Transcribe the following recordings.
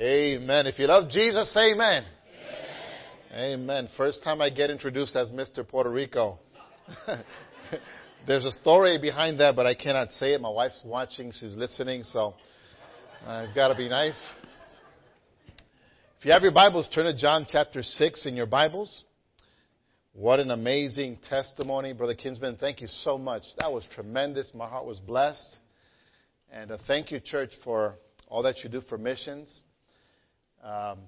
Amen. If you love Jesus, amen. Amen. amen. First time I get introduced as Mr. Puerto Rico. There's a story behind that, but I cannot say it. My wife's watching, she's listening, so I've got to be nice. If you have your Bibles, turn to John chapter 6 in your Bibles. What an amazing testimony, Brother Kinsman. Thank you so much. That was tremendous. My heart was blessed. And uh, thank you, church, for all that you do for missions. Um,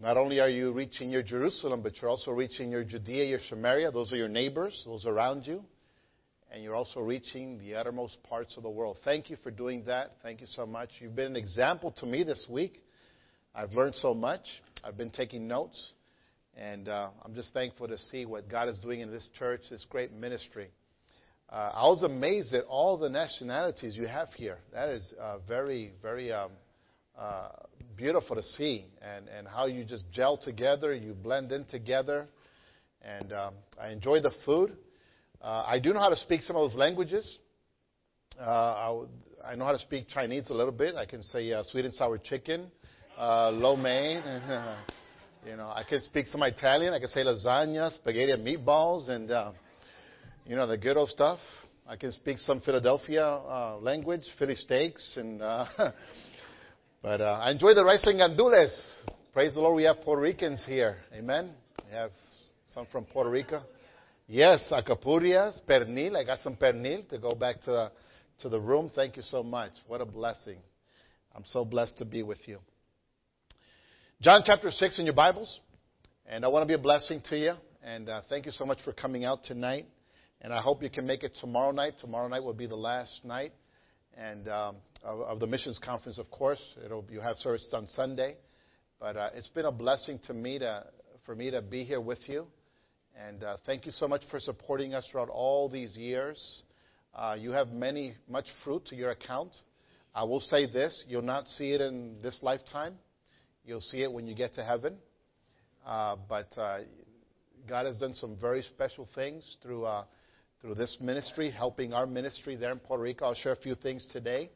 not only are you reaching your Jerusalem, but you're also reaching your Judea, your Samaria. Those are your neighbors, those around you. And you're also reaching the uttermost parts of the world. Thank you for doing that. Thank you so much. You've been an example to me this week. I've learned so much. I've been taking notes. And uh, I'm just thankful to see what God is doing in this church, this great ministry. Uh, I was amazed at all the nationalities you have here. That is uh, very, very um, uh, beautiful to see, and, and how you just gel together, you blend in together. And um, I enjoy the food. Uh, I do know how to speak some of those languages. Uh, I, I know how to speak Chinese a little bit. I can say sweet and sour chicken, lo mein. You know, I can speak some Italian. I can say lasagna, spaghetti and meatballs, and uh, you know the good old stuff. I can speak some Philadelphia uh, language, Philly steaks, and uh, but uh, I enjoy the rice and gandules. Praise the Lord, we have Puerto Ricans here. Amen. We have some from Puerto Rico. Yes, alcapurrias, pernil. I got some pernil to go back to the, to the room. Thank you so much. What a blessing. I'm so blessed to be with you. John chapter 6 in your Bibles. And I want to be a blessing to you. And uh, thank you so much for coming out tonight. And I hope you can make it tomorrow night. Tomorrow night will be the last night and um, of, of, the missions conference, of course. It'll, you have services on Sunday. But uh, it's been a blessing to me to, for me to be here with you. And uh, thank you so much for supporting us throughout all these years. Uh, you have many, much fruit to your account. I will say this you'll not see it in this lifetime You'll see it when you get to heaven. Uh, but uh, God has done some very special things through, uh, through this ministry, helping our ministry there in Puerto Rico. I'll share a few things today,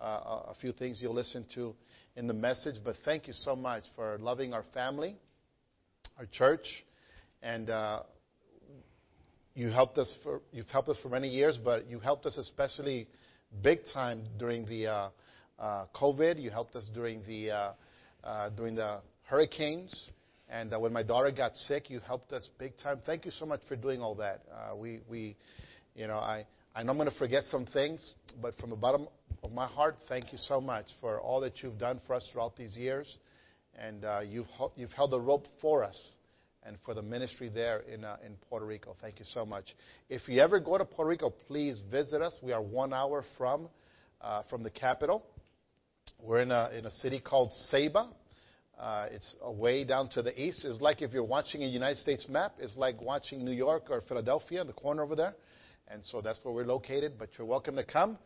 a few things you'll listen to in the message. But thank you so much for loving our family, our church, and uh, you helped us for, you've helped us for many years, but you helped us especially big time during the uh, COVID. You helped us during the uh, during the hurricanes. And uh, when my daughter got sick, you helped us big time. Thank you so much for doing all that. Uh, we, we, you know, I, I know I'm going to forget some things, but from the bottom of my heart, thank you so much for all that you've done for us throughout these years. And uh, you've, you've held the rope for us and for the ministry there in, uh, in Puerto Rico. Thank you so much. If you ever go to Puerto Rico, please visit us. We are one hour from, uh, from the capital. We're in a, in a city called Ceiba. Uh, it's way down to the east. It's like if you're watching a United States map, it's like watching New York or Philadelphia, in the corner over there. And so that's where we're located, but you're welcome to come.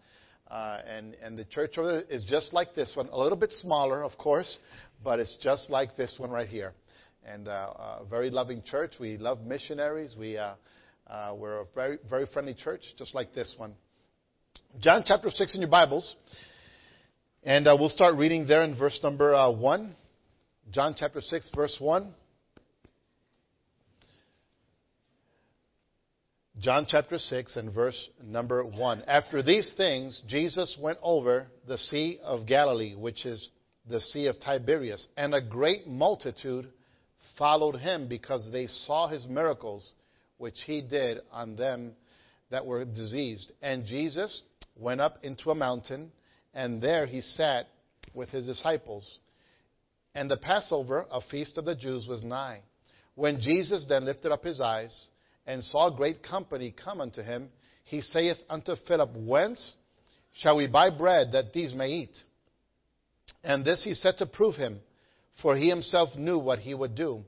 Uh, and, and the church is just like this one, a little bit smaller, of course, but it's just like this one right here. And uh, a very loving church. We love missionaries. We, uh, uh, we're a very, very friendly church, just like this one. John chapter 6 in your Bibles. And uh, we'll start reading there in verse number uh, 1. John chapter 6, verse 1. John chapter 6 and verse number 1. After these things, Jesus went over the Sea of Galilee, which is the Sea of Tiberias, and a great multitude followed him because they saw his miracles, which he did on them that were diseased. And Jesus went up into a mountain and there he sat with his disciples. And the Passover, a feast of the Jews, was nigh. When Jesus then lifted up his eyes and saw great company come unto him, he saith unto Philip, Whence shall we buy bread that these may eat? And this he said to prove him, for he himself knew what he would do.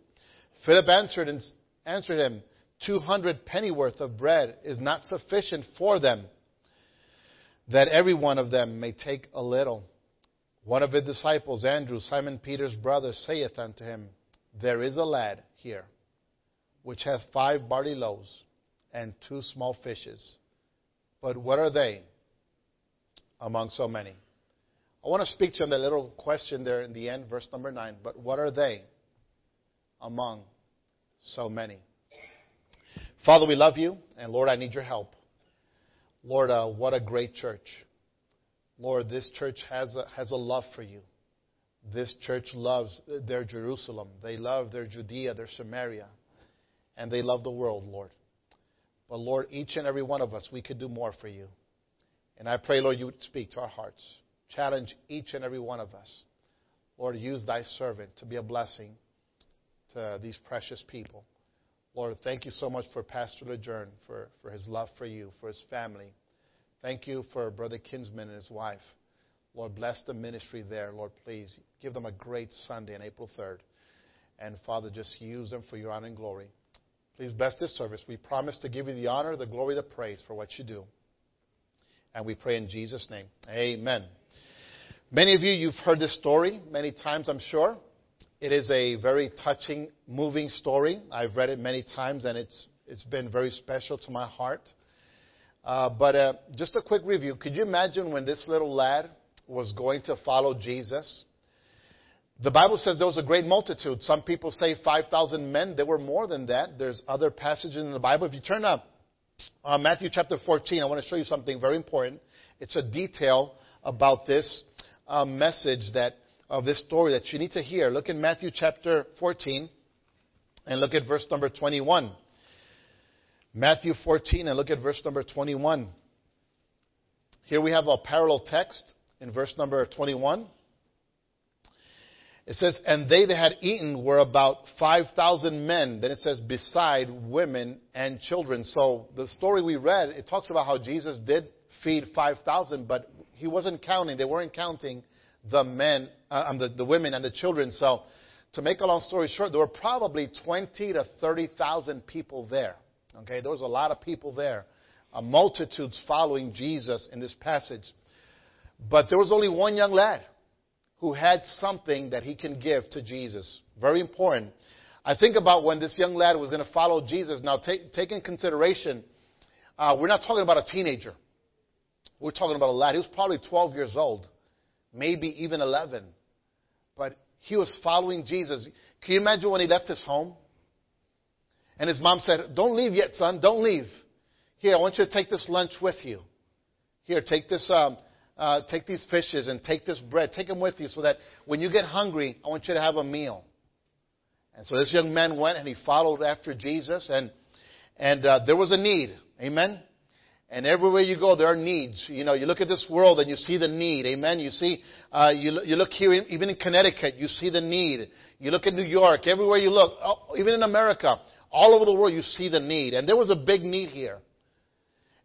Philip answered and answered him, Two hundred pennyworth of bread is not sufficient for them that every one of them may take a little. One of his disciples, Andrew, Simon Peter's brother, saith unto him, There is a lad here, which hath five barley loaves and two small fishes. But what are they among so many? I want to speak to you on the little question there in the end, verse number 9. But what are they among so many? Father, we love you, and Lord, I need your help. Lord, uh, what a great church. Lord, this church has a, has a love for you. This church loves their Jerusalem. They love their Judea, their Samaria, and they love the world, Lord. But Lord, each and every one of us, we could do more for you. And I pray, Lord, you would speak to our hearts. Challenge each and every one of us. Lord, use thy servant to be a blessing to these precious people. Lord, thank you so much for Pastor Lejeune, for, for his love for you, for his family. Thank you for Brother Kinsman and his wife. Lord, bless the ministry there. Lord, please give them a great Sunday on April 3rd. And Father, just use them for your honor and glory. Please bless this service. We promise to give you the honor, the glory, the praise for what you do. And we pray in Jesus' name. Amen. Many of you, you've heard this story many times, I'm sure. It is a very touching, moving story. I've read it many times, and it's, it's been very special to my heart. Uh, but uh, just a quick review. Could you imagine when this little lad was going to follow Jesus. The Bible says there was a great multitude. Some people say 5,000 men. There were more than that. There's other passages in the Bible. If you turn up uh, Matthew chapter 14, I want to show you something very important. It's a detail about this uh, message that of this story that you need to hear. Look in Matthew chapter 14 and look at verse number 21. Matthew 14 and look at verse number 21. Here we have a parallel text in verse number 21. It says, And they that had eaten were about 5,000 men. Then it says, beside women and children. So the story we read, it talks about how Jesus did feed 5,000, but he wasn't counting. They weren't counting the men, uh, um, the, the women and the children. So to make a long story short, there were probably 20 to 30,000 people there. Okay, there was a lot of people there. A multitudes following Jesus in this passage. But there was only one young lad who had something that he can give to Jesus. Very important. I think about when this young lad was going to follow Jesus. Now, take, take in consideration, uh, we're not talking about a teenager. We're talking about a lad. He was probably 12 years old, maybe even 11. But he was following Jesus. Can you imagine when he left his home? And his mom said, Don't leave yet, son. Don't leave. Here, I want you to take this lunch with you. Here, take this um, uh, take these fishes and take this bread, take them with you so that when you get hungry, I want you to have a meal. And so this young man went and he followed after Jesus, and and uh, there was a need. Amen. And everywhere you go, there are needs. You know, you look at this world and you see the need. Amen. You see, uh, you, you look here, even in Connecticut, you see the need. You look at New York, everywhere you look, oh, even in America, all over the world, you see the need. And there was a big need here.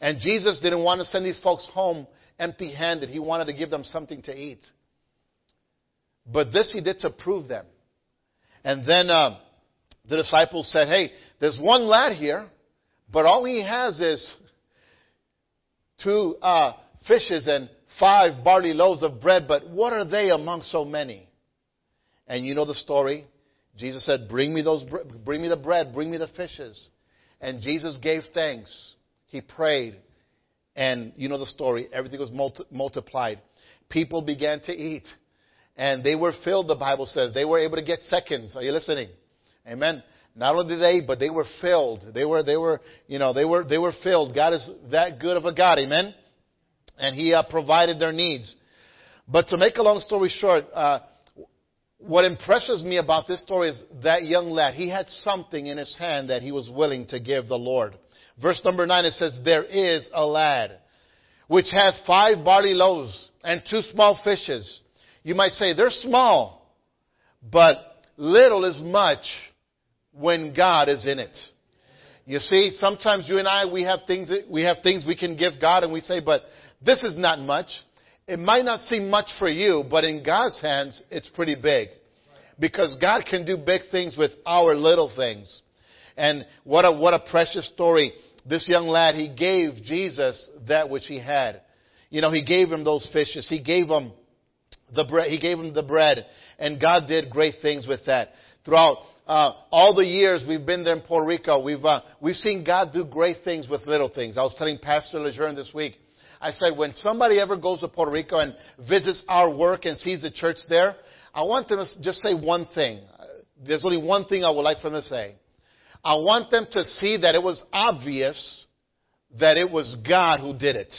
And Jesus didn't want to send these folks home empty handed. He wanted to give them something to eat. But this he did to prove them. And then uh, the disciples said, Hey, there's one lad here, but all he has is two uh, fishes and five barley loaves of bread, but what are they among so many? And you know the story. Jesus said, Bring me, those, bring me the bread, bring me the fishes. And Jesus gave thanks. He prayed. And you know the story. Everything was multi- multiplied. People began to eat. And they were filled, the Bible says. They were able to get seconds. Are you listening? Amen. Not only did they, but they were filled. They were, they were, you know, they were, they were filled. God is that good of a God. Amen. And He uh, provided their needs. But to make a long story short, uh, what impresses me about this story is that young lad. He had something in his hand that he was willing to give the Lord. Verse number 9 it says, There is a lad which hath five barley loaves and two small fishes. You might say, they're small, but little is much when God is in it. You see, sometimes you and I, we have things, we have things we can give God and we say, but this is not much. It might not seem much for you, but in God's hands, it's pretty big. Because God can do big things with our little things. And what a, what a precious story this young lad, he gave Jesus that which he had. You know, he gave him those fishes. He gave him the bread. He gave him the bread. And God did great things with that. Throughout uh, all the years we've been there in Puerto Rico, we've, uh, we've seen God do great things with little things. I was telling Pastor Lejeune this week, I said, when somebody ever goes to Puerto Rico and visits our work and sees the church there, I want them to just say one thing. There's only one thing I would like for them to say. I want them to see that it was obvious that it was God who did it.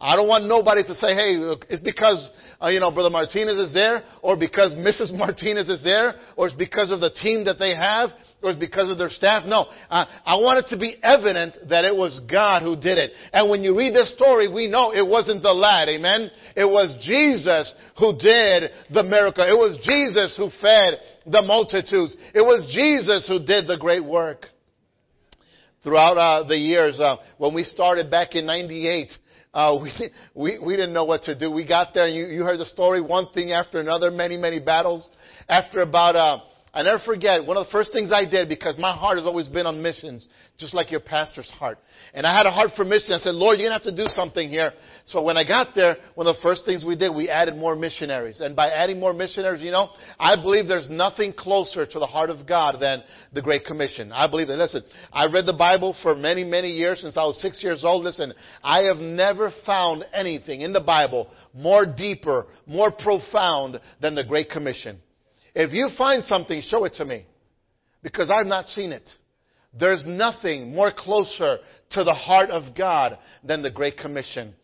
I don't want nobody to say, hey, it's because, uh, you know, Brother Martinez is there, or because Mrs. Martinez is there, or it's because of the team that they have, or it's because of their staff. No. Uh, I want it to be evident that it was God who did it. And when you read this story, we know it wasn't the lad, amen? It was Jesus who did the miracle. It was Jesus who fed the multitudes. It was Jesus who did the great work. Throughout uh, the years, uh, when we started back in 98, uh, we, we, we didn't know what to do. We got there and you, you heard the story, one thing after another, many, many battles. After about, uh, I never forget, one of the first things I did, because my heart has always been on missions, just like your pastor's heart. And I had a heart for mission. I said, Lord, you're going to have to do something here. So when I got there, one of the first things we did, we added more missionaries. And by adding more missionaries, you know, I believe there's nothing closer to the heart of God than the Great Commission. I believe that. Listen, I read the Bible for many, many years since I was six years old. Listen, I have never found anything in the Bible more deeper, more profound than the Great Commission. If you find something, show it to me. Because I've not seen it. There's nothing more closer to the heart of God than the Great Commission.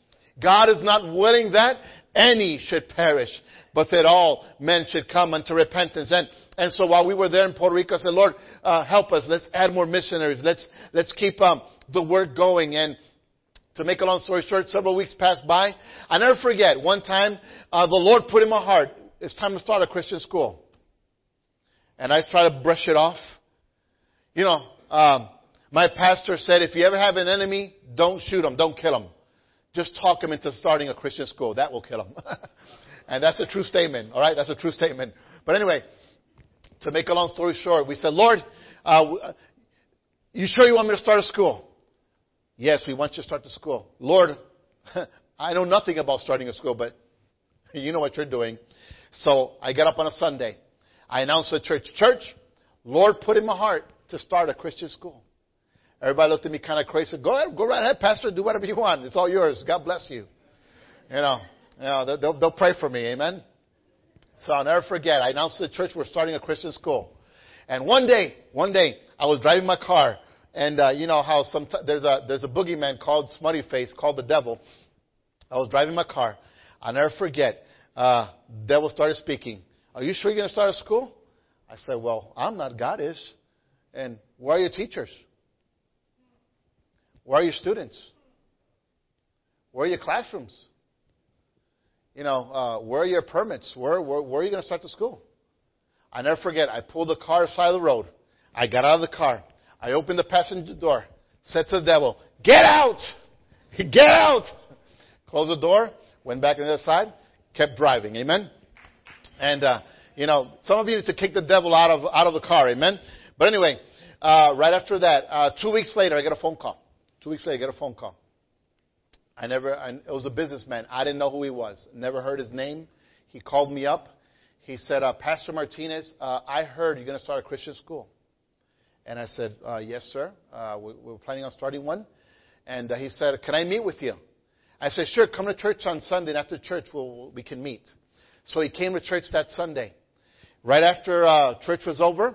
God is not willing that any should perish, but that all men should come unto repentance. And, and so while we were there in Puerto Rico, I said, Lord, uh, help us. Let's add more missionaries. Let's, let's keep um, the work going. And to make a long story short, several weeks passed by. I never forget, one time, uh, the Lord put in my heart, it's time to start a Christian school and I try to brush it off. You know, um, my pastor said, if you ever have an enemy, don't shoot him, don't kill him. Just talk him into starting a Christian school. That will kill him. and that's a true statement, all right? That's a true statement. But anyway, to make a long story short, we said, Lord, uh, you sure you want me to start a school? Yes, we want you to start the school. Lord, I know nothing about starting a school, but you know what you're doing. So I get up on a Sunday. I announced the church, church, Lord put in my heart to start a Christian school. Everybody looked at me kind of crazy. Go ahead, go right ahead, Pastor. Do whatever you want. It's all yours. God bless you. You know, you know they'll, they'll pray for me. Amen. So I'll never forget. I announced to the church we're starting a Christian school. And one day, one day, I was driving my car, and uh, you know how sometimes there's a there's a boogeyman called Smutty Face, called the devil. I was driving my car. I'll never forget. Uh, devil started speaking. Are you sure you're going to start a school? I said, Well, I'm not. God is. And where are your teachers? Where are your students? Where are your classrooms? You know, uh, where are your permits? Where, where, where are you going to start the school? I never forget. I pulled the car aside the road. I got out of the car. I opened the passenger door. Said to the devil, "Get out! Get out!" Closed the door. Went back on the other side. Kept driving. Amen. And, uh, you know, some of you need to kick the devil out of, out of the car. Amen. But anyway, uh, right after that, uh, two weeks later, I get a phone call. Two weeks later, I get a phone call. I never, I, it was a businessman. I didn't know who he was. Never heard his name. He called me up. He said, uh, Pastor Martinez, uh, I heard you're going to start a Christian school. And I said, uh, yes, sir. Uh, we, we're planning on starting one. And he said, can I meet with you? I said, sure, come to church on Sunday, and after church we'll, we can meet. So he came to church that Sunday. Right after uh, church was over,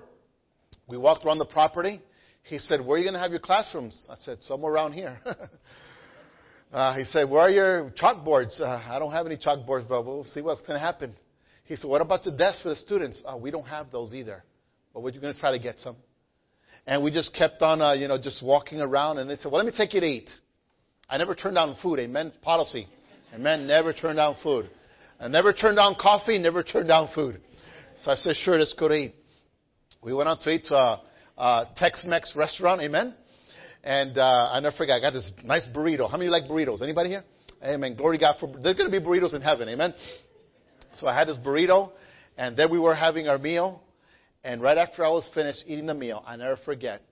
we walked around the property. He said, Where are you going to have your classrooms? I said, Somewhere around here. uh, he said, Where are your chalkboards? Uh, I don't have any chalkboards, but we'll see what's going to happen. He said, What about the desks for the students? Uh, we don't have those either. But we're going to try to get some. And we just kept on, uh, you know, just walking around. And they said, Well, let me take you to eat. I never turned down food. Amen. Policy. Amen. Never turn down food. I never turned down coffee, never turned down food. So I said, sure, let's go to eat. We went out to eat to a, a Tex-Mex restaurant, amen? And uh, I never forget, I got this nice burrito. How many like burritos? Anybody here? Amen. Glory God for, there's going to be burritos in heaven, amen? So I had this burrito, and then we were having our meal. And right after I was finished eating the meal, I never forget,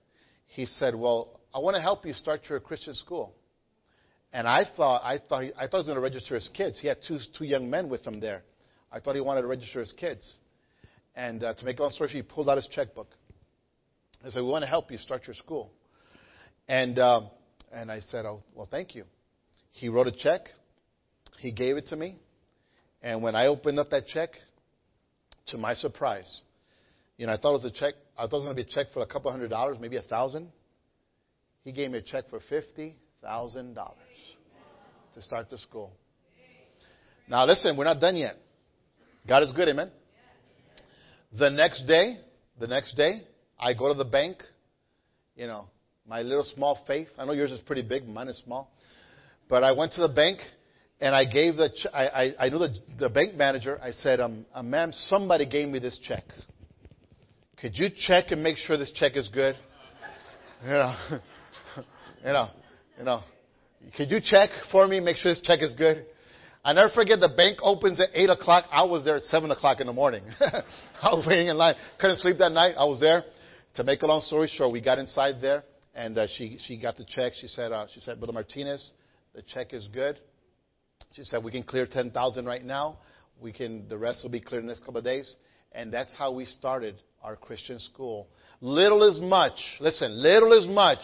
he said, well, I want to help you start your Christian school. And I thought, I thought, I thought he was going to register his kids. He had two, two young men with him there. I thought he wanted to register his kids. And uh, to make a long story short, he pulled out his checkbook. I said, we want to help you start your school. And, uh, and I said, oh, well, thank you. he wrote a check. He gave it to me. And when I opened up that check, to my surprise, you know, I thought it was a check. I thought it was going to be a check for a couple hundred dollars, maybe a thousand. He gave me a check for fifty thousand dollars to start the school. Now listen, we're not done yet. God is good, amen. The next day, the next day, I go to the bank. You know, my little small faith. I know yours is pretty big, mine is small. But I went to the bank and I gave the. Ch- I, I I knew the the bank manager. I said, um, uh, "Ma'am, somebody gave me this check. Could you check and make sure this check is good? You know, you know, you know. Could you check for me, make sure this check is good?" I never forget the bank opens at 8 o'clock. I was there at 7 o'clock in the morning. I was waiting in line. Couldn't sleep that night. I was there. To make a long story short, we got inside there and uh, she, she got the check. She said, uh, she said, Brother Martinez, the check is good. She said, we can clear 10,000 right now. We can, the rest will be cleared in the next couple of days. And that's how we started our Christian school. Little is much. Listen, little is much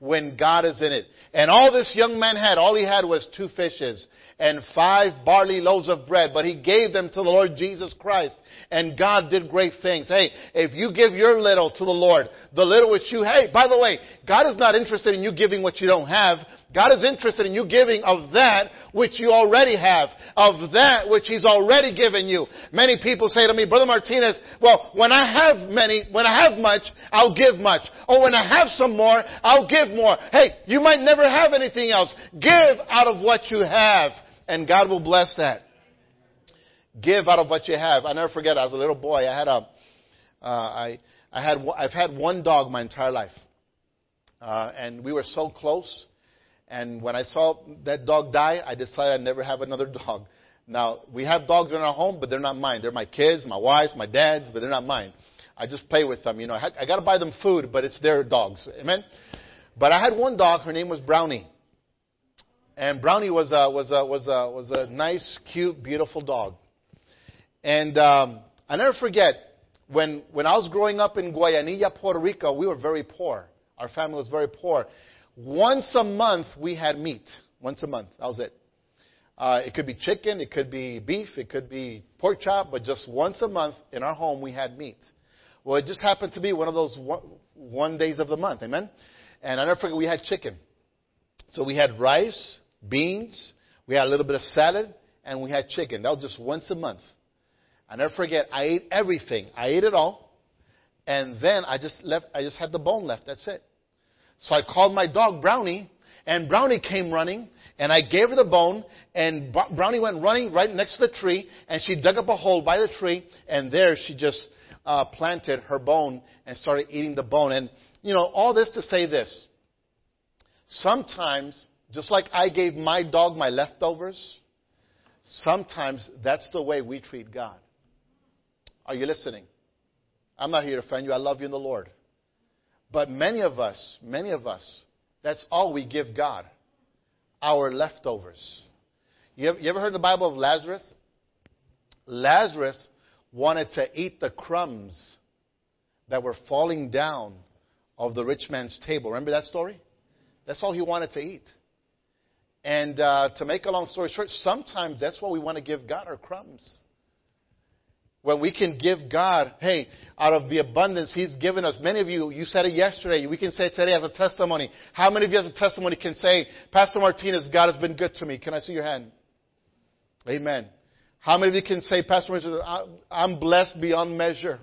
when God is in it. And all this young man had, all he had was two fishes and five barley loaves of bread, but he gave them to the Lord Jesus Christ. And God did great things. Hey, if you give your little to the Lord, the little which you, hey, by the way, God is not interested in you giving what you don't have. God is interested in you giving of that which you already have, of that which He's already given you. Many people say to me, Brother Martinez, well, when I have many, when I have much, I'll give much. Or when I have some more, I'll give more. Hey, you might never have anything else. Give out of what you have, and God will bless that. Give out of what you have. I never forget, I was a little boy, I had a, uh, I, I had, I've had one dog my entire life. Uh, and we were so close. And when I saw that dog die, I decided I'd never have another dog. Now, we have dogs in our home, but they're not mine. They're my kids, my wife's, my dad's, but they're not mine. I just play with them. You know, I, I got to buy them food, but it's their dogs. Amen. But I had one dog. Her name was Brownie, and Brownie was a was a was a was a nice, cute, beautiful dog. And um, I never forget when when I was growing up in Guayanilla, Puerto Rico. We were very poor. Our family was very poor. Once a month, we had meat. Once a month. That was it. Uh, it could be chicken, it could be beef, it could be pork chop, but just once a month in our home we had meat. Well, it just happened to be one of those one, one days of the month, amen? And I never forget we had chicken. So we had rice, beans, we had a little bit of salad, and we had chicken. That was just once a month. I never forget, I ate everything. I ate it all. And then I just left, I just had the bone left. That's it. So I called my dog Brownie, and Brownie came running, and I gave her the bone, and Brownie went running right next to the tree, and she dug up a hole by the tree, and there she just uh, planted her bone and started eating the bone. And, you know, all this to say this. Sometimes, just like I gave my dog my leftovers, sometimes that's the way we treat God. Are you listening? I'm not here to offend you. I love you in the Lord. But many of us, many of us, that's all we give God our leftovers. You ever, you ever heard the Bible of Lazarus? Lazarus wanted to eat the crumbs that were falling down of the rich man's table. Remember that story? That's all he wanted to eat. And uh, to make a long story short, sometimes that's what we want to give God our crumbs. When we can give God, hey, out of the abundance He's given us. Many of you, you said it yesterday. We can say it today as a testimony. How many of you as a testimony can say, Pastor Martinez, God has been good to me? Can I see your hand? Amen. How many of you can say, Pastor Martinez, I'm blessed beyond measure?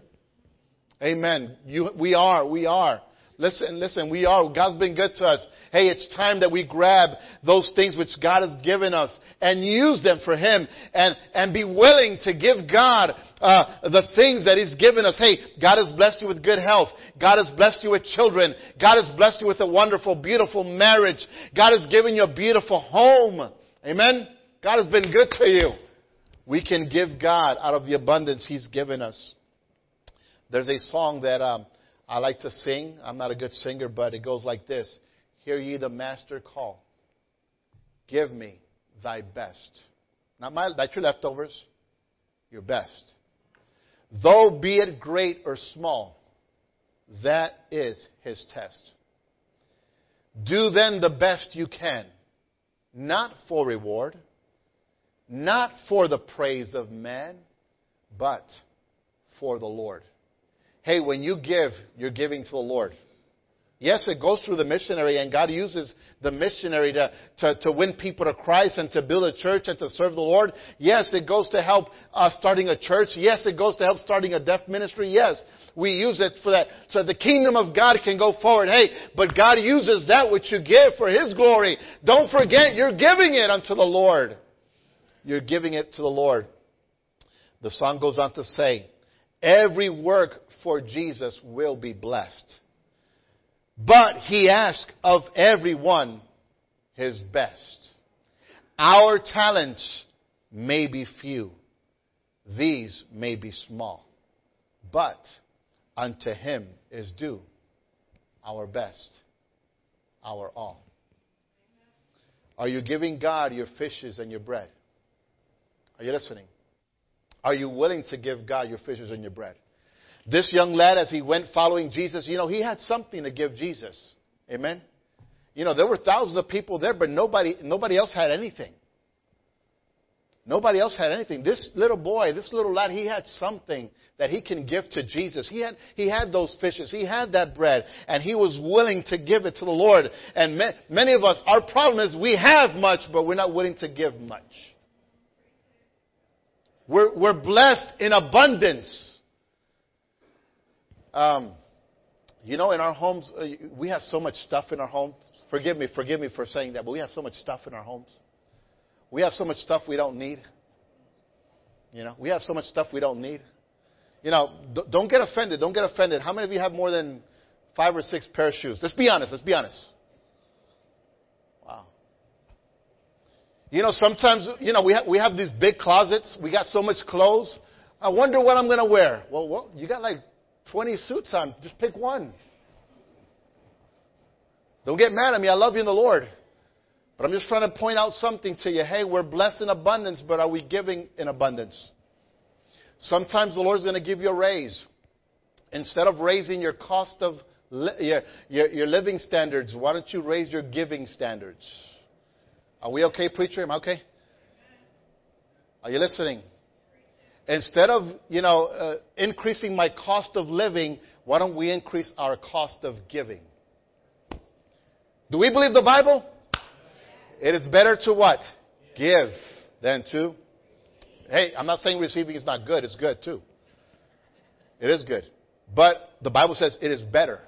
Amen. You, we are, we are. Listen, listen, we are, God's been good to us. Hey, it's time that we grab those things which God has given us and use them for Him and, and be willing to give God uh, the things that He's given us. Hey, God has blessed you with good health. God has blessed you with children. God has blessed you with a wonderful, beautiful marriage. God has given you a beautiful home. Amen? God has been good to you. We can give God out of the abundance He's given us. There's a song that um, I like to sing. I'm not a good singer, but it goes like this Hear ye the master call. Give me thy best. Not, my, not your leftovers, your best. Though be it great or small, that is his test. Do then the best you can not for reward, not for the praise of man, but for the Lord. Hey, when you give, you're giving to the Lord. Yes, it goes through the missionary, and God uses the missionary to, to, to, win people to Christ and to build a church and to serve the Lord. Yes, it goes to help uh, starting a church. Yes, it goes to help starting a deaf ministry. Yes, we use it for that. So the kingdom of God can go forward. Hey, but God uses that which you give for His glory. Don't forget, you're giving it unto the Lord. You're giving it to the Lord. The song goes on to say, every work for Jesus will be blessed. But he asks of everyone his best. Our talents may be few. These may be small. But unto him is due our best, our all. Are you giving God your fishes and your bread? Are you listening? Are you willing to give God your fishes and your bread? This young lad, as he went following Jesus, you know, he had something to give Jesus. Amen? You know, there were thousands of people there, but nobody, nobody else had anything. Nobody else had anything. This little boy, this little lad, he had something that he can give to Jesus. He had, he had those fishes. He had that bread. And he was willing to give it to the Lord. And many of us, our problem is we have much, but we're not willing to give much. We're, we're blessed in abundance. Um, you know, in our homes, uh, we have so much stuff in our home. Forgive me, forgive me for saying that, but we have so much stuff in our homes. We have so much stuff we don't need. You know, we have so much stuff we don't need. You know, don't get offended. Don't get offended. How many of you have more than five or six pair of shoes? Let's be honest. Let's be honest. Wow. You know, sometimes, you know, we have, we have these big closets. We got so much clothes. I wonder what I'm going to wear. Well, well, you got like 20 suits on. Just pick one. Don't get mad at me. I love you in the Lord. But I'm just trying to point out something to you. Hey, we're blessed in abundance, but are we giving in abundance? Sometimes the Lord's going to give you a raise. Instead of raising your cost of li- your, your, your living standards, why don't you raise your giving standards? Are we okay, preacher? Am I okay? Are you listening? Instead of, you know, uh, increasing my cost of living, why don't we increase our cost of giving? Do we believe the Bible? It is better to what? Give than to. Hey, I'm not saying receiving is not good. It's good too. It is good. But the Bible says it is better.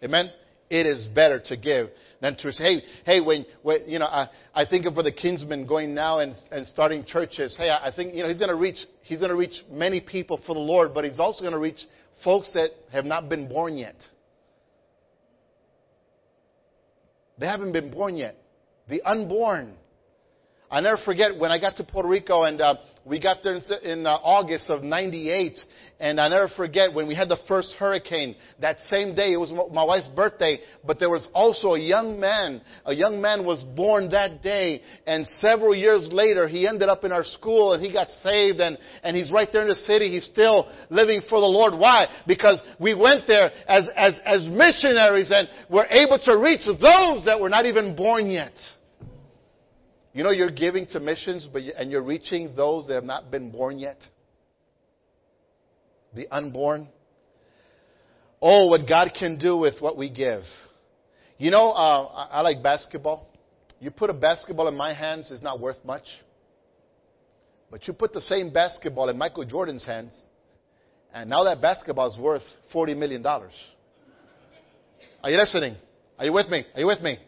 Amen? It is better to give than to say, hey, hey, when, when you know, I, I think of Brother Kinsman going now and, and starting churches. Hey, I, I think, you know, he's going to reach, he's going to reach many people for the Lord, but he's also going to reach folks that have not been born yet. They haven't been born yet. The unborn. I never forget when I got to Puerto Rico and uh, we got there in, in uh, August of 98 and I never forget when we had the first hurricane that same day. It was my wife's birthday but there was also a young man. A young man was born that day. And several years later he ended up in our school and he got saved and and he's right there in the city. He's still living for the Lord. Why? Because we went there as as as missionaries and were able to reach those that were not even born yet you know you're giving to missions, but and you're reaching those that have not been born yet. The unborn. Oh, what God can do with what we give. You know, uh, I, I like basketball. You put a basketball in my hands, it's not worth much. But you put the same basketball in Michael Jordan's hands, and now that basketball is worth $40 million. Are you listening? Are you with me? Are you with me?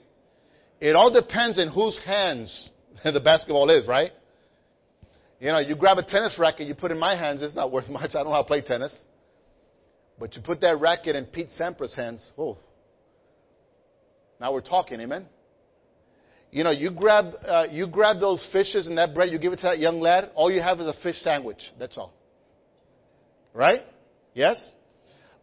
It all depends in whose hands the basketball is, right? You know, you grab a tennis racket, you put it in my hands, it's not worth much. I don't know how to play tennis. But you put that racket in Pete Sampras' hands, oh. Now we're talking, amen? You know, you grab, uh, you grab those fishes and that bread, you give it to that young lad, all you have is a fish sandwich. That's all. Right? Yes?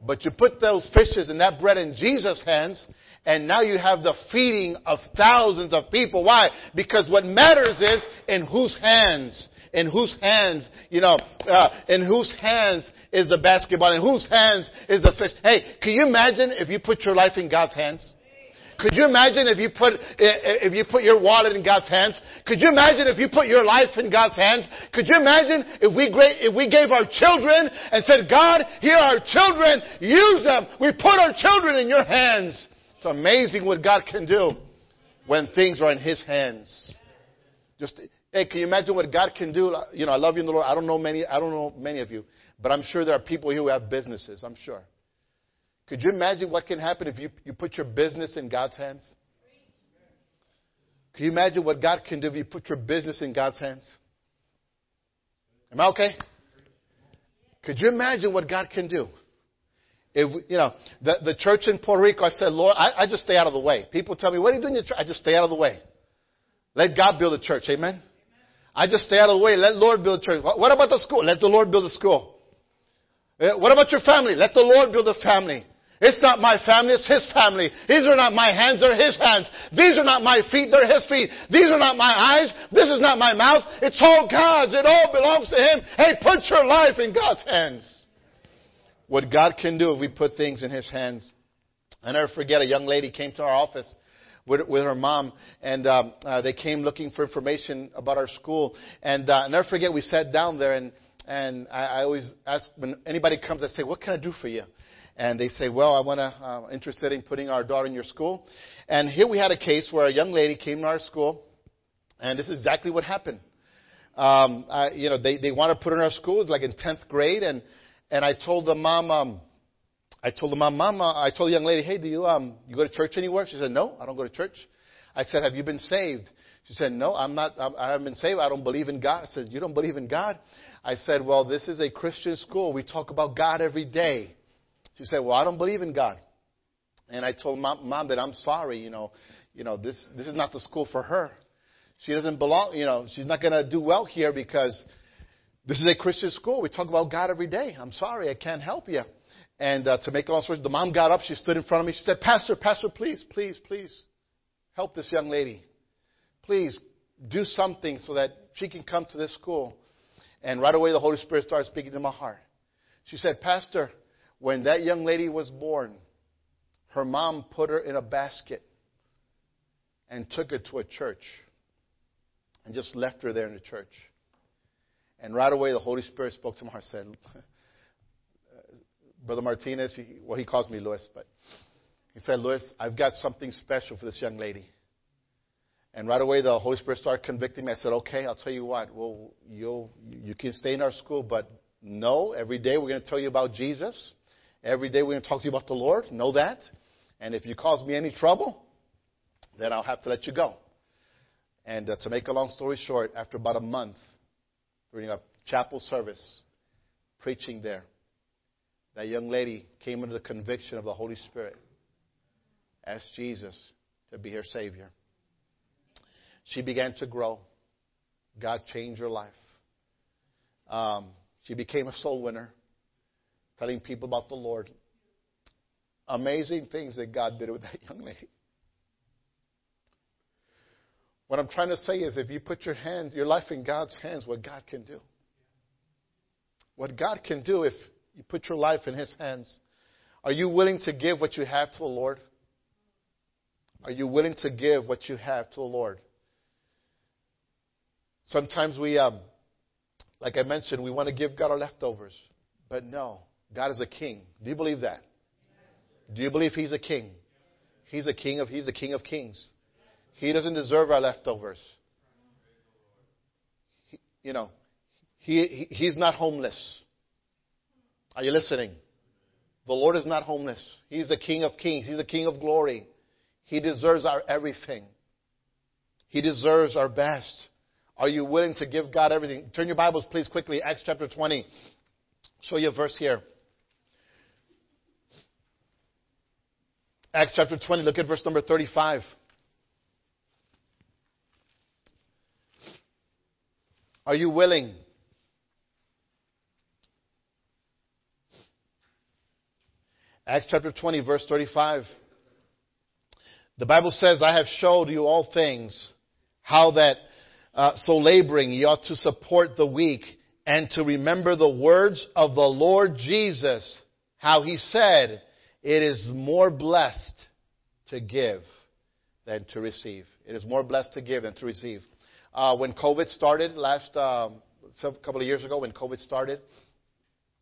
But you put those fishes and that bread in Jesus' hands, and now you have the feeding of thousands of people. Why? Because what matters is in whose hands, in whose hands, you know, uh, in whose hands is the basketball, in whose hands is the fish. Hey, can you imagine if you put your life in God's hands? Could you imagine if you put, if you put your wallet in God's hands? Could you imagine if you put your life in God's hands? Could you imagine if we, great, if we gave our children and said, God, here are our children, use them. We put our children in your hands. Amazing what God can do when things are in His hands. Just, hey, can you imagine what God can do? You know, I love you in the Lord. I don't know many, I don't know many of you, but I'm sure there are people here who have businesses. I'm sure. Could you imagine what can happen if you, you put your business in God's hands? Can you imagine what God can do if you put your business in God's hands? Am I okay? Could you imagine what God can do? If, you know, the, the church in Puerto Rico, I said, Lord, I, I just stay out of the way. People tell me, what are you doing in your church? I just stay out of the way. Let God build a church. Amen? I just stay out of the way. Let Lord build a church. What about the school? Let the Lord build a school. Eh, what about your family? Let the Lord build a family. It's not my family, it's His family. These are not my hands, they're His hands. These are not my feet, they're His feet. These are not my eyes, this is not my mouth. It's all God's. It all belongs to Him. Hey, put your life in God's hands. What God can do if we put things in His hands. I never forget a young lady came to our office with, with her mom, and um, uh, they came looking for information about our school. And uh, I never forget, we sat down there, and and I, I always ask when anybody comes, I say, "What can I do for you?" and they say, "Well, I want to uh, interested in putting our daughter in your school." And here we had a case where a young lady came to our school, and this is exactly what happened. Um, I, you know, they they want to put her in our school. It's like in tenth grade, and and I told the mom, um, I told the mom, Mama, I told the young lady, Hey, do you um you go to church anywhere? She said, No, I don't go to church. I said, Have you been saved? She said, No, I'm not. I'm, I haven't been saved. I don't believe in God. I said, You don't believe in God? I said, Well, this is a Christian school. We talk about God every day. She said, "Well, I don't believe in God." And I told mom, mom that I'm sorry. You know, you know this this is not the school for her. She doesn't belong. You know, she's not going to do well here because this is a Christian school. We talk about God every day. I'm sorry, I can't help you. And uh, to make all story, the mom got up. She stood in front of me. She said, "Pastor, Pastor, please, please, please, help this young lady. Please do something so that she can come to this school." And right away, the Holy Spirit started speaking to my heart. She said, Pastor, when that young lady was born, her mom put her in a basket and took her to a church and just left her there in the church. And right away, the Holy Spirit spoke to my heart and said, Brother Martinez, he, well, he calls me Luis, but he said, Luis, I've got something special for this young lady. And right away, the Holy Spirit started convicting me. I said, okay, I'll tell you what. Well, you'll, you can stay in our school, but no, every day we're going to tell you about Jesus. Every day we're going to talk to you about the Lord. Know that. And if you cause me any trouble, then I'll have to let you go. And uh, to make a long story short, after about a month, during a chapel service, preaching there, that young lady came under the conviction of the Holy Spirit, asked Jesus to be her Savior. She began to grow. God changed her life. Um, she became a soul winner telling people about the Lord. Amazing things that God did with that young lady. What I'm trying to say is if you put your hands, your life in God's hands, what God can do. What God can do if you put your life in His hands. Are you willing to give what you have to the Lord? Are you willing to give what you have to the Lord? Sometimes we, um, like I mentioned, we want to give God our leftovers. But no, God is a king. Do you believe that? Do you believe he's a king? He's a king of he's the king of kings. He doesn't deserve our leftovers. He, you know, he, he he's not homeless. Are you listening? The Lord is not homeless. He's the King of kings. He's the King of glory. He deserves our everything. He deserves our best. Are you willing to give God everything? Turn your Bibles, please, quickly. Acts chapter 20. Show you a verse here. Acts chapter 20, look at verse number 35. Are you willing? Acts chapter 20, verse 35. The Bible says, I have showed you all things, how that uh, so laboring ye ought to support the weak and to remember the words of the Lord Jesus, how he said, it is more blessed to give than to receive. It is more blessed to give than to receive. Uh, when COVID started last um, a couple of years ago, when COVID started,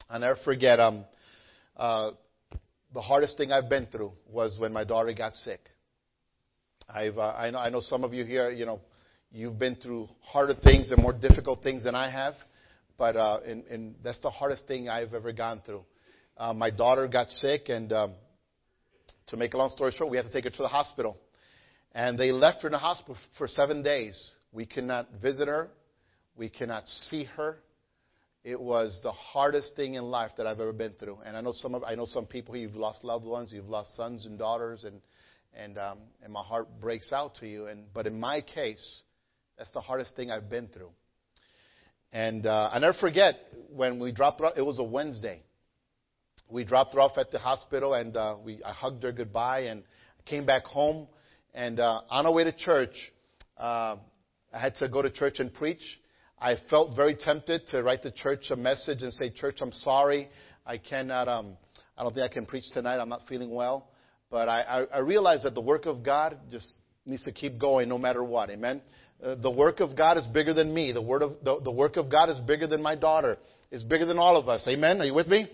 I'll never forget. Um, uh, the hardest thing I've been through was when my daughter got sick. I've, uh, I, know, I know some of you here, you know, you've been through harder things and more difficult things than I have, but uh, and, and that's the hardest thing I've ever gone through. Uh, my daughter got sick, and um, to make a long story short, we had to take her to the hospital. And they left her in the hospital for seven days. We cannot visit her. We cannot see her. It was the hardest thing in life that I've ever been through. And I know some of, I know some people you've lost loved ones, you've lost sons and daughters, and and um, and my heart breaks out to you. And but in my case, that's the hardest thing I've been through. And uh, I never forget when we dropped her off. It was a Wednesday. We dropped her off at the hospital, and uh, we I hugged her goodbye, and came back home. And uh, on our way to church, uh, I had to go to church and preach. I felt very tempted to write the church a message and say, "Church, I'm sorry. I cannot. Um, I don't think I can preach tonight. I'm not feeling well." But I, I, I realized that the work of God just needs to keep going no matter what. Amen. Uh, the work of God is bigger than me. The, word of, the, the work of God is bigger than my daughter. It's bigger than all of us. Amen. Are you with me?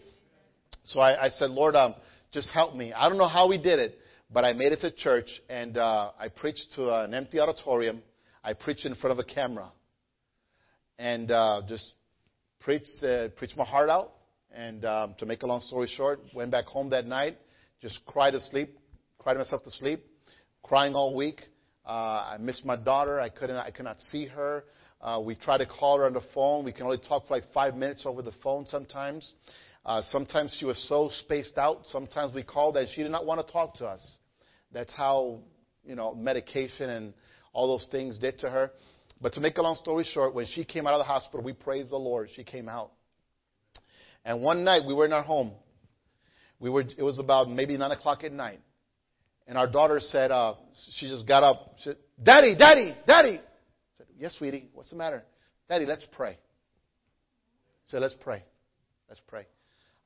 So I, I said, Lord, um, just help me. I don't know how we did it, but I made it to church and uh, I preached to an empty auditorium. I preached in front of a camera and uh, just preached, uh, preached my heart out. And um, to make a long story short, went back home that night just cried to sleep, cried myself to sleep, crying all week. Uh, I missed my daughter. I couldn't. I could not see her. Uh, we tried to call her on the phone. We can only talk for like five minutes over the phone sometimes. Uh, sometimes she was so spaced out. Sometimes we called and she did not want to talk to us. That's how you know medication and all those things did to her. But to make a long story short, when she came out of the hospital, we praised the Lord. She came out. And one night we were in our home we were, it was about maybe 9 o'clock at night. And our daughter said, uh, she just got up. She said, Daddy, Daddy, Daddy. I said, Yes, sweetie. What's the matter? Daddy, let's pray. I said, Let's pray. Let's pray.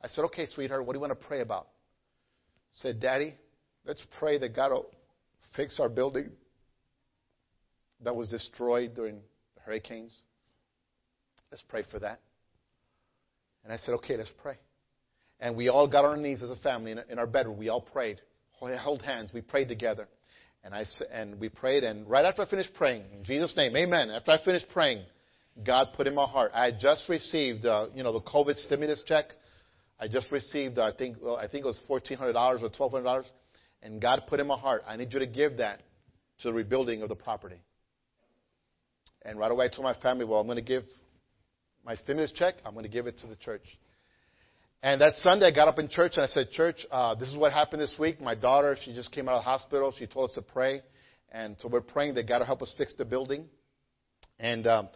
I said, Okay, sweetheart, what do you want to pray about? I said, Daddy, let's pray that God will fix our building that was destroyed during hurricanes. Let's pray for that. And I said, Okay, let's pray. And we all got on our knees as a family in, in our bedroom. We all prayed, held hands. We prayed together. And, I, and we prayed, and right after I finished praying, in Jesus' name, amen. After I finished praying, God put in my heart. I had just received, uh, you know, the COVID stimulus check. I just received, uh, I think, well, I think it was fourteen hundred dollars or twelve hundred dollars, and God put in my heart. I need you to give that to the rebuilding of the property. And right away, I told my family, well, I'm going to give my stimulus check. I'm going to give it to the church. And that Sunday, I got up in church and I said, Church, uh, this is what happened this week. My daughter, she just came out of the hospital. She told us to pray. And so we're praying that God will help us fix the building. And, um,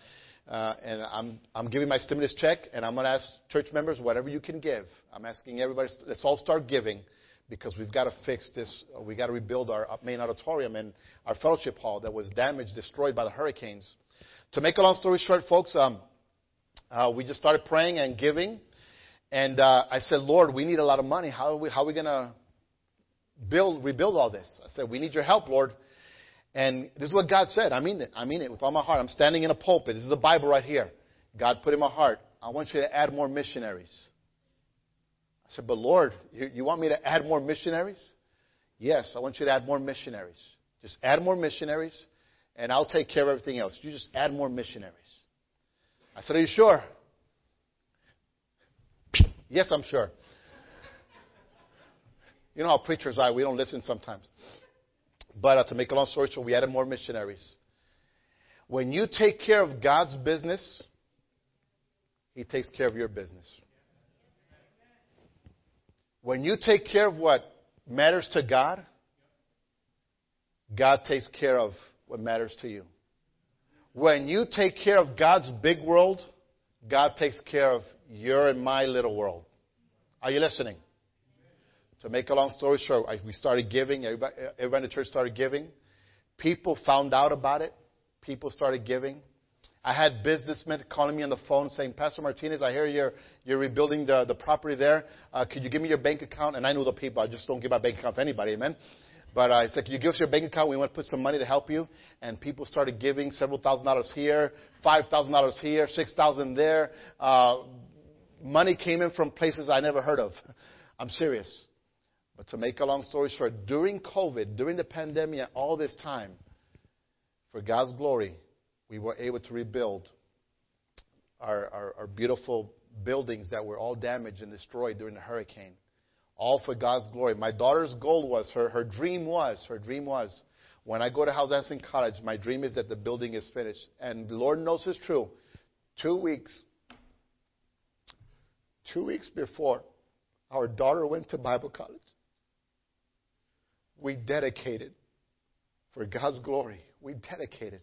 uh, and I'm, I'm giving my stimulus check, and I'm going to ask church members whatever you can give. I'm asking everybody, let's all start giving because we've got to fix this. We've got to rebuild our main auditorium and our fellowship hall that was damaged, destroyed by the hurricanes. To make a long story short, folks, um, uh, we just started praying and giving. And uh, I said, Lord, we need a lot of money. How are we, how are we going to build, rebuild all this? I said, we need your help, Lord. And this is what God said. I mean it. I mean it with all my heart. I'm standing in a pulpit. This is the Bible right here. God put in my heart, I want you to add more missionaries. I said, but Lord, you, you want me to add more missionaries? Yes, I want you to add more missionaries. Just add more missionaries, and I'll take care of everything else. You just add more missionaries. I said, Are you sure? Yes, I'm sure. You know how preachers are, we don't listen sometimes. But uh, to make a long story short, we added more missionaries. When you take care of God's business, He takes care of your business. When you take care of what matters to God, God takes care of what matters to you. When you take care of God's big world, God takes care of your and my little world. Are you listening? To make a long story short, we started giving. Everybody, everybody in the church started giving. People found out about it. People started giving. I had businessmen calling me on the phone saying, Pastor Martinez, I hear you're, you're rebuilding the, the property there. Uh, could you give me your bank account? And I knew the people. I just don't give my bank account to anybody. Amen. But uh, it's like, you give us your bank account, we want to put some money to help you. And people started giving several thousand dollars here, five thousand dollars here, six thousand there. Uh, money came in from places I never heard of. I'm serious. But to make a long story short, during COVID, during the pandemic, all this time, for God's glory, we were able to rebuild our, our, our beautiful buildings that were all damaged and destroyed during the hurricane all for God's glory. My daughter's goal was, her, her dream was, her dream was, when I go to House Howes College, my dream is that the building is finished. And Lord knows it's true. Two weeks, two weeks before our daughter went to Bible college, we dedicated, for God's glory, we dedicated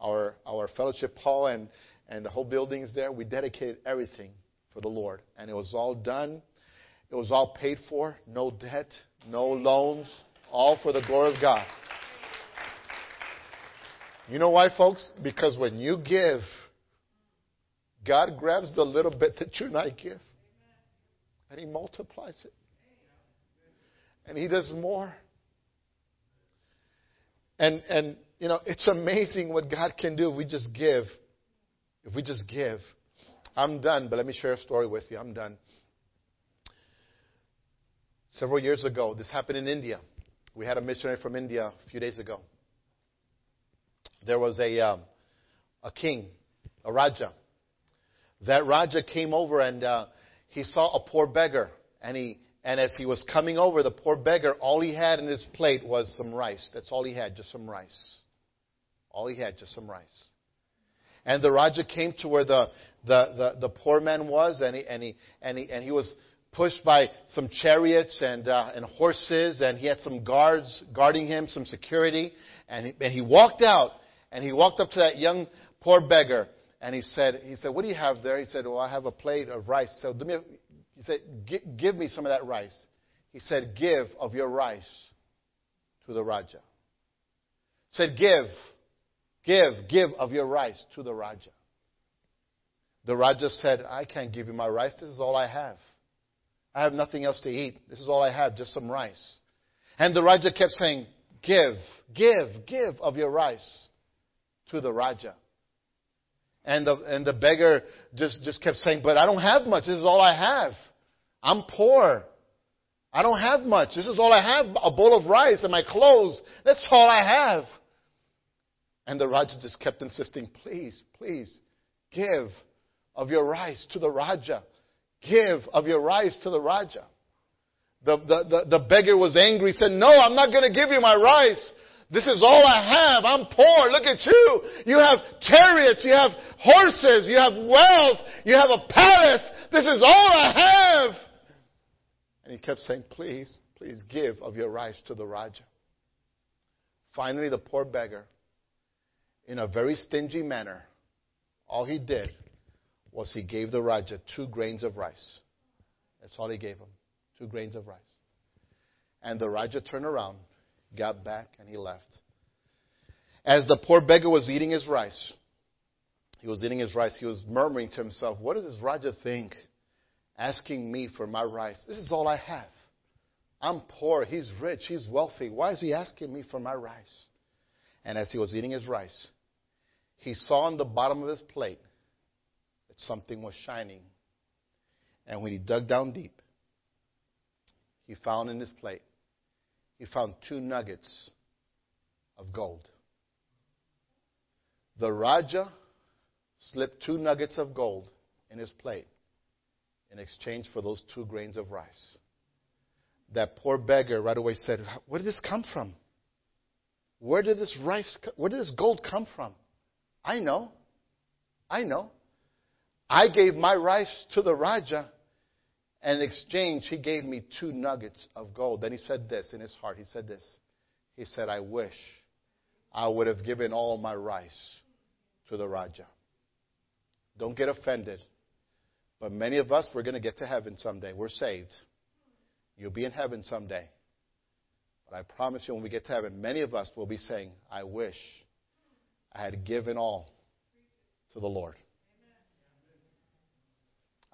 our, our fellowship hall and, and the whole buildings there. We dedicated everything for the Lord. And it was all done it was all paid for, no debt, no loans, all for the glory of God. You know why, folks? Because when you give, God grabs the little bit that you and I give, and He multiplies it. And He does more. And, and, you know, it's amazing what God can do if we just give. If we just give. I'm done, but let me share a story with you. I'm done. Several years ago, this happened in India. We had a missionary from India a few days ago. There was a, um, a king, a Raja. That Raja came over and uh, he saw a poor beggar. And, he, and as he was coming over, the poor beggar, all he had in his plate was some rice. That's all he had, just some rice. All he had, just some rice. And the Raja came to where the, the, the, the poor man was, and he, and, he, and, he, and he was pushed by some chariots and, uh, and horses, and he had some guards guarding him, some security. And he, and he walked out, and he walked up to that young poor beggar, and he said, he said, what do you have there? He said, well, I have a plate of rice. So me, he said, give me some of that rice. He said, give of your rice to the Raja. He said, give, give, give of your rice to the Raja. The Raja said, I can't give you my rice. This is all I have. I have nothing else to eat. This is all I have, just some rice. And the Raja kept saying, Give, give, give of your rice to the Raja. And the, and the beggar just, just kept saying, But I don't have much. This is all I have. I'm poor. I don't have much. This is all I have a bowl of rice and my clothes. That's all I have. And the Raja just kept insisting, Please, please, give of your rice to the Raja. Give of your rice to the Raja. The, the, the, the beggar was angry, said, No, I'm not going to give you my rice. This is all I have. I'm poor. Look at you. You have chariots. You have horses. You have wealth. You have a palace. This is all I have. And he kept saying, Please, please give of your rice to the Raja. Finally, the poor beggar, in a very stingy manner, all he did was he gave the Raja two grains of rice. That's all he gave him. Two grains of rice. And the Raja turned around, got back, and he left. As the poor beggar was eating his rice, he was eating his rice, he was murmuring to himself, What does this Raja think? Asking me for my rice. This is all I have. I'm poor, he's rich, he's wealthy. Why is he asking me for my rice? And as he was eating his rice, he saw on the bottom of his plate that something was shining. And when he dug down deep, he found in his plate, he found two nuggets of gold. The Raja slipped two nuggets of gold in his plate in exchange for those two grains of rice. That poor beggar right away said, Where did this come from? Where did this rice, where did this gold come from? I know. I know. I gave my rice to the Raja, and in exchange, he gave me two nuggets of gold. Then he said this in his heart. He said this. He said, I wish I would have given all my rice to the Raja. Don't get offended. But many of us, we're going to get to heaven someday. We're saved. You'll be in heaven someday. But I promise you, when we get to heaven, many of us will be saying, I wish I had given all to the Lord.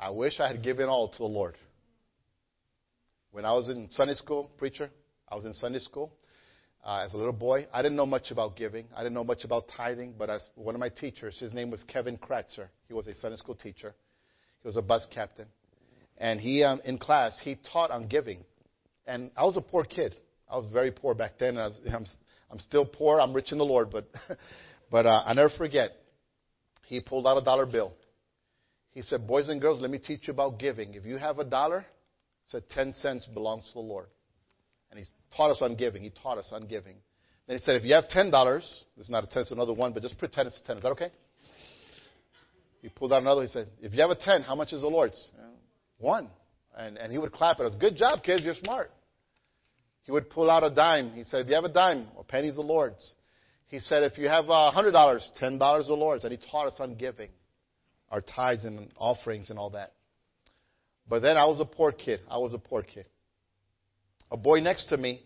I wish I had given all to the Lord. When I was in Sunday school, preacher, I was in Sunday school uh, as a little boy. I didn't know much about giving. I didn't know much about tithing, but as one of my teachers, his name was Kevin Kratzer. He was a Sunday school teacher. He was a bus captain. And he, um, in class, he taught on giving. And I was a poor kid. I was very poor back then. I was, I'm, I'm still poor. I'm rich in the Lord, but, but uh, I never forget. He pulled out a dollar bill. He said, "Boys and girls, let me teach you about giving. If you have a dollar, said 10 cents belongs to the Lord." And he taught us on giving. He taught us on giving. Then he said, if you have $10, this is not a 10, it's another one, but just pretend it's a 10. Is that okay? He pulled out another. He said, if you have a 10, how much is the Lord's? One. And, and he would clap at us. Good job, kids. You're smart. He would pull out a dime. He said, if you have a dime, a penny's the Lord's. He said, if you have a $100, $10 the Lord's. And he taught us on giving, our tithes and offerings and all that. But then I was a poor kid. I was a poor kid. A boy next to me,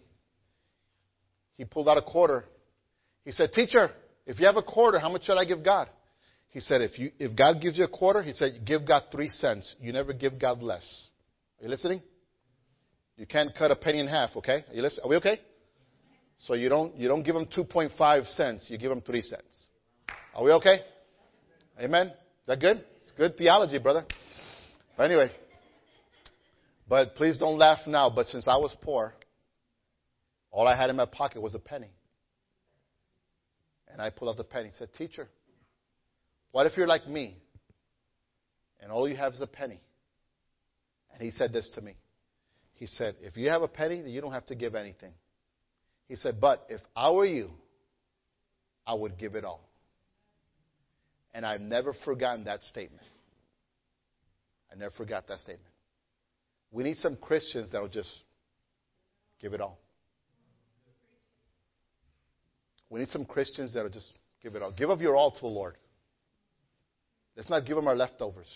he pulled out a quarter. He said, Teacher, if you have a quarter, how much should I give God? He said, if, you, if God gives you a quarter, he said, give God three cents. You never give God less. Are you listening? You can't cut a penny in half, okay? Are, you listening? Are we okay? So you don't, you don't give them 2.5 cents, you give them 3 cents. Are we okay? Amen? Is that good? It's good theology, brother. But anyway, but please don't laugh now, but since I was poor, all I had in my pocket was a penny. And I pulled out the penny and said, Teacher, what if you're like me and all you have is a penny? And he said this to me. He said, If you have a penny, then you don't have to give anything. He said, But if I were you, I would give it all. And I've never forgotten that statement. I never forgot that statement. We need some Christians that will just give it all. We need some Christians that will just give it all. Give of your all to the Lord. Let's not give them our leftovers.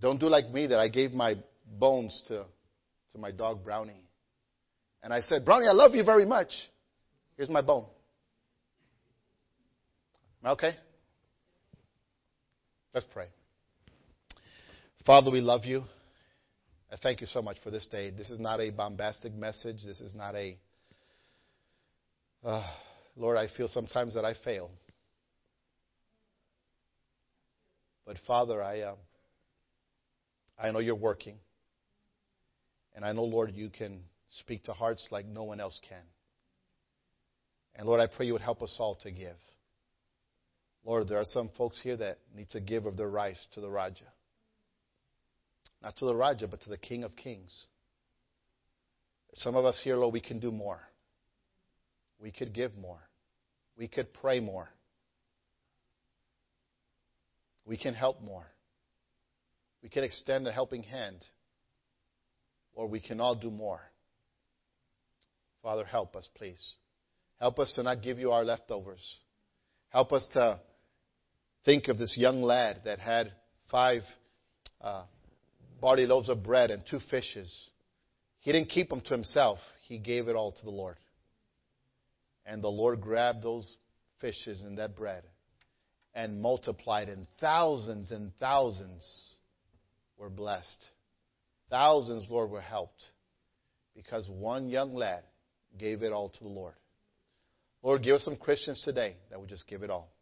Don't do like me that I gave my bones to, to my dog Brownie. And I said, Brownie, I love you very much. Here's my bone. Okay? Let's pray. Father, we love you. I thank you so much for this day. This is not a bombastic message. This is not a, uh, Lord, I feel sometimes that I fail. But Father, I, uh, I know you're working. And I know, Lord, you can speak to hearts like no one else can. And Lord, I pray you would help us all to give. Lord, there are some folks here that need to give of their rice to the Raja. Not to the Raja, but to the King of Kings. Some of us here, Lord, we can do more. We could give more. We could pray more. We can help more. We can extend a helping hand. Or we can all do more. Father, help us, please. Help us to not give you our leftovers. Help us to think of this young lad that had five uh, barley loaves of bread and two fishes. He didn't keep them to himself, he gave it all to the Lord. And the Lord grabbed those fishes and that bread and multiplied, and thousands and thousands were blessed. Thousands, Lord, were helped because one young lad gave it all to the Lord. Lord, give us some Christians today that would just give it all.